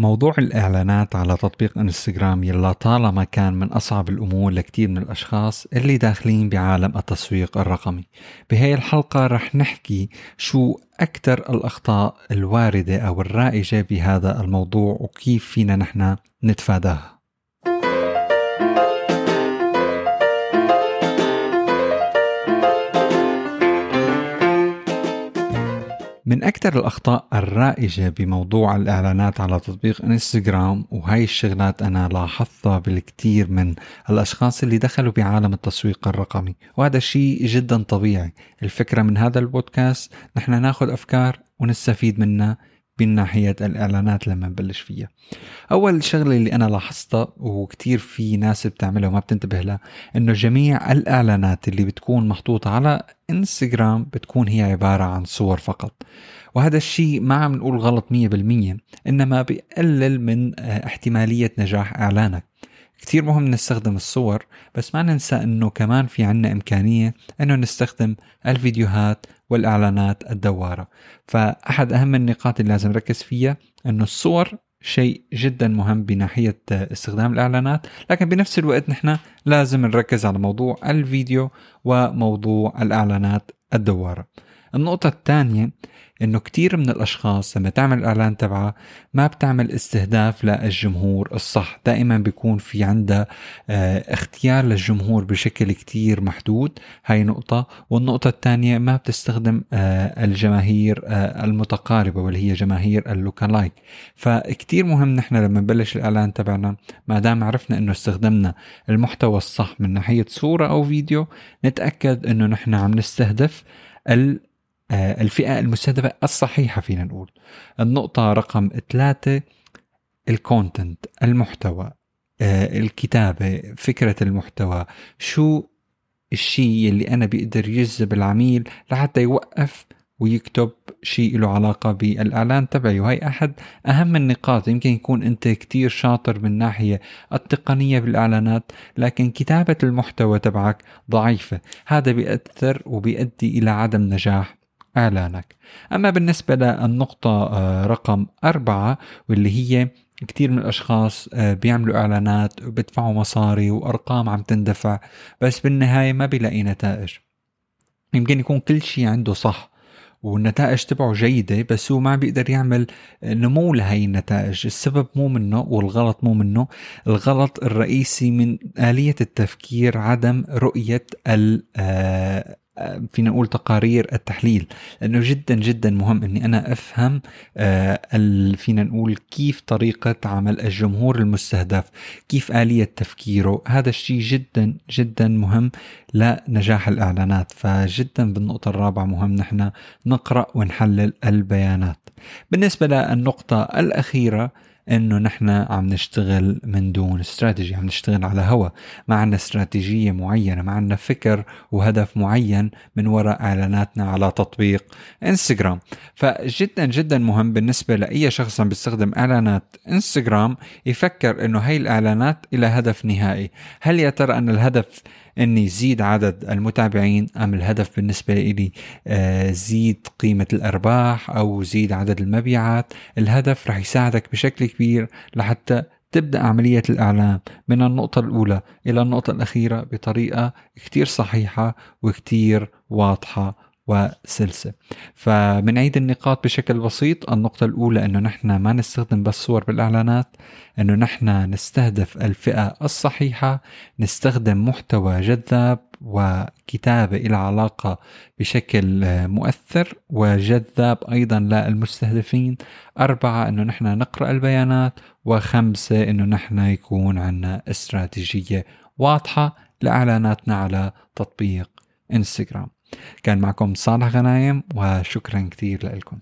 موضوع الإعلانات على تطبيق إنستغرام يلا طالما كان من أصعب الأمور لكتير من الأشخاص اللي داخلين بعالم التسويق الرقمي. بهاي الحلقة رح نحكي شو أكثر الأخطاء الواردة أو الرائجة بهذا الموضوع وكيف فينا نحن نتفاداها. من أكثر الأخطاء الرائجة بموضوع الإعلانات على تطبيق إنستغرام وهي الشغلات أنا لاحظتها بالكثير من الأشخاص اللي دخلوا بعالم التسويق الرقمي وهذا شيء جدا طبيعي. الفكرة من هذا البودكاست نحن ناخذ أفكار ونستفيد منها. من ناحية الإعلانات لما نبلش فيها. أول شغلة اللي أنا لاحظتها وكتير في ناس بتعملها وما بتنتبه لها إنه جميع الإعلانات اللي بتكون محطوطة على إنستغرام بتكون هي عبارة عن صور فقط. وهذا الشيء ما عم نقول غلط 100% إنما بيقلل من احتمالية نجاح إعلانك. كتير مهم نستخدم الصور بس ما ننسى إنه كمان في عنا إمكانية إنه نستخدم الفيديوهات والإعلانات الدوارة. فأحد أهم النقاط اللي لازم نركز فيها إنه الصور شيء جدا مهم بناحية استخدام الإعلانات لكن بنفس الوقت نحن لازم نركز على موضوع الفيديو وموضوع الإعلانات الدوارة. النقطة الثانية إنه كتير من الأشخاص لما تعمل الإعلان تبعها ما بتعمل استهداف للجمهور الصح. دائما بيكون في عندها آه اختيار للجمهور بشكل كتير محدود. هاي نقطة. والنقطة الثانية ما بتستخدم آه الجماهير آه المتقاربة واللي هي جماهير اللوكالايك. فكتير مهم نحن لما نبلش الإعلان تبعنا ما دام عرفنا إنه استخدمنا المحتوى الصح من ناحية صورة أو فيديو نتأكد إنه نحن عم نستهدف آه، الفئة المستهدفة الصحيحة فينا نقول. النقطة رقم ثلاثة الكونتنت المحتوى آه، الكتابة فكرة المحتوى. شو الشيء اللي أنا بيقدر يجذب العميل لحتى يوقف ويكتب شيء له علاقة بالإعلان تبعي؟ وهي أحد أهم النقاط. يمكن يكون أنت كتير شاطر من ناحية التقنية بالإعلانات لكن كتابة المحتوى تبعك ضعيفة. هذا بيأثر وبيؤدي إلى عدم نجاح. إعلانك. أما بالنسبة للنقطة آه، رقم أربعة واللي هي كتير من الأشخاص آه، بيعملوا إعلانات وبيدفعوا مصاري وأرقام عم تندفع بس بالنهاية ما بيلاقي نتائج. يمكن يكون كل شيء عنده صح والنتائج تبعه جيدة بس هو ما بيقدر يعمل نمو لهي النتائج. السبب مو منه والغلط مو منه. الغلط الرئيسي من آلية التفكير عدم رؤية آه، فينا نقول تقارير التحليل لأنه جدا جدا مهم إني أنا أفهم آه، فينا نقول كيف طريقة عمل الجمهور المستهدف كيف آلية تفكيره. هذا الشيء جدا جدا مهم لنجاح الإعلانات فجدا بالنقطة الرابعة مهم نحن نقرأ ونحلل البيانات. بالنسبة للنقطة الأخيرة إنه نحن عم نشتغل من دون استراتيجي عم نشتغل على هوا. ما عندنا استراتيجية معينة ما عندنا فكر وهدف معين من وراء إعلاناتنا على تطبيق إنستغرام. فجدا جدا مهم بالنسبة لأي شخص عم بيستخدم إعلانات إنستغرام يفكر إنه هاي الإعلانات إلى هدف نهائي. هل يا ترى أن الهدف اني زيد عدد المتابعين أم الهدف بالنسبة لي آه، زيد قيمة الأرباح أو زيد عدد المبيعات. الهدف رح يساعدك بشكل كبير لحتى تبدأ عملية الإعلام من النقطة الأولى إلى النقطة الأخيرة بطريقة كتير صحيحة وكتير واضحة وسلسة. فبنعيد النقاط بشكل بسيط النقطة الأولى أنه نحن ما نستخدم بس صور بالإعلانات أنه نحن نستهدف الفئة الصحيحة نستخدم محتوى جذاب وكتابة إلى علاقة بشكل مؤثر وجذاب أيضا للمستهدفين. أربعة أنه نحن نقرأ البيانات. وخمسة أنه نحن يكون عندنا استراتيجية واضحة لإعلاناتنا على تطبيق إنستغرام. كان معكم صالح غنايم وشكرا كثير لكم.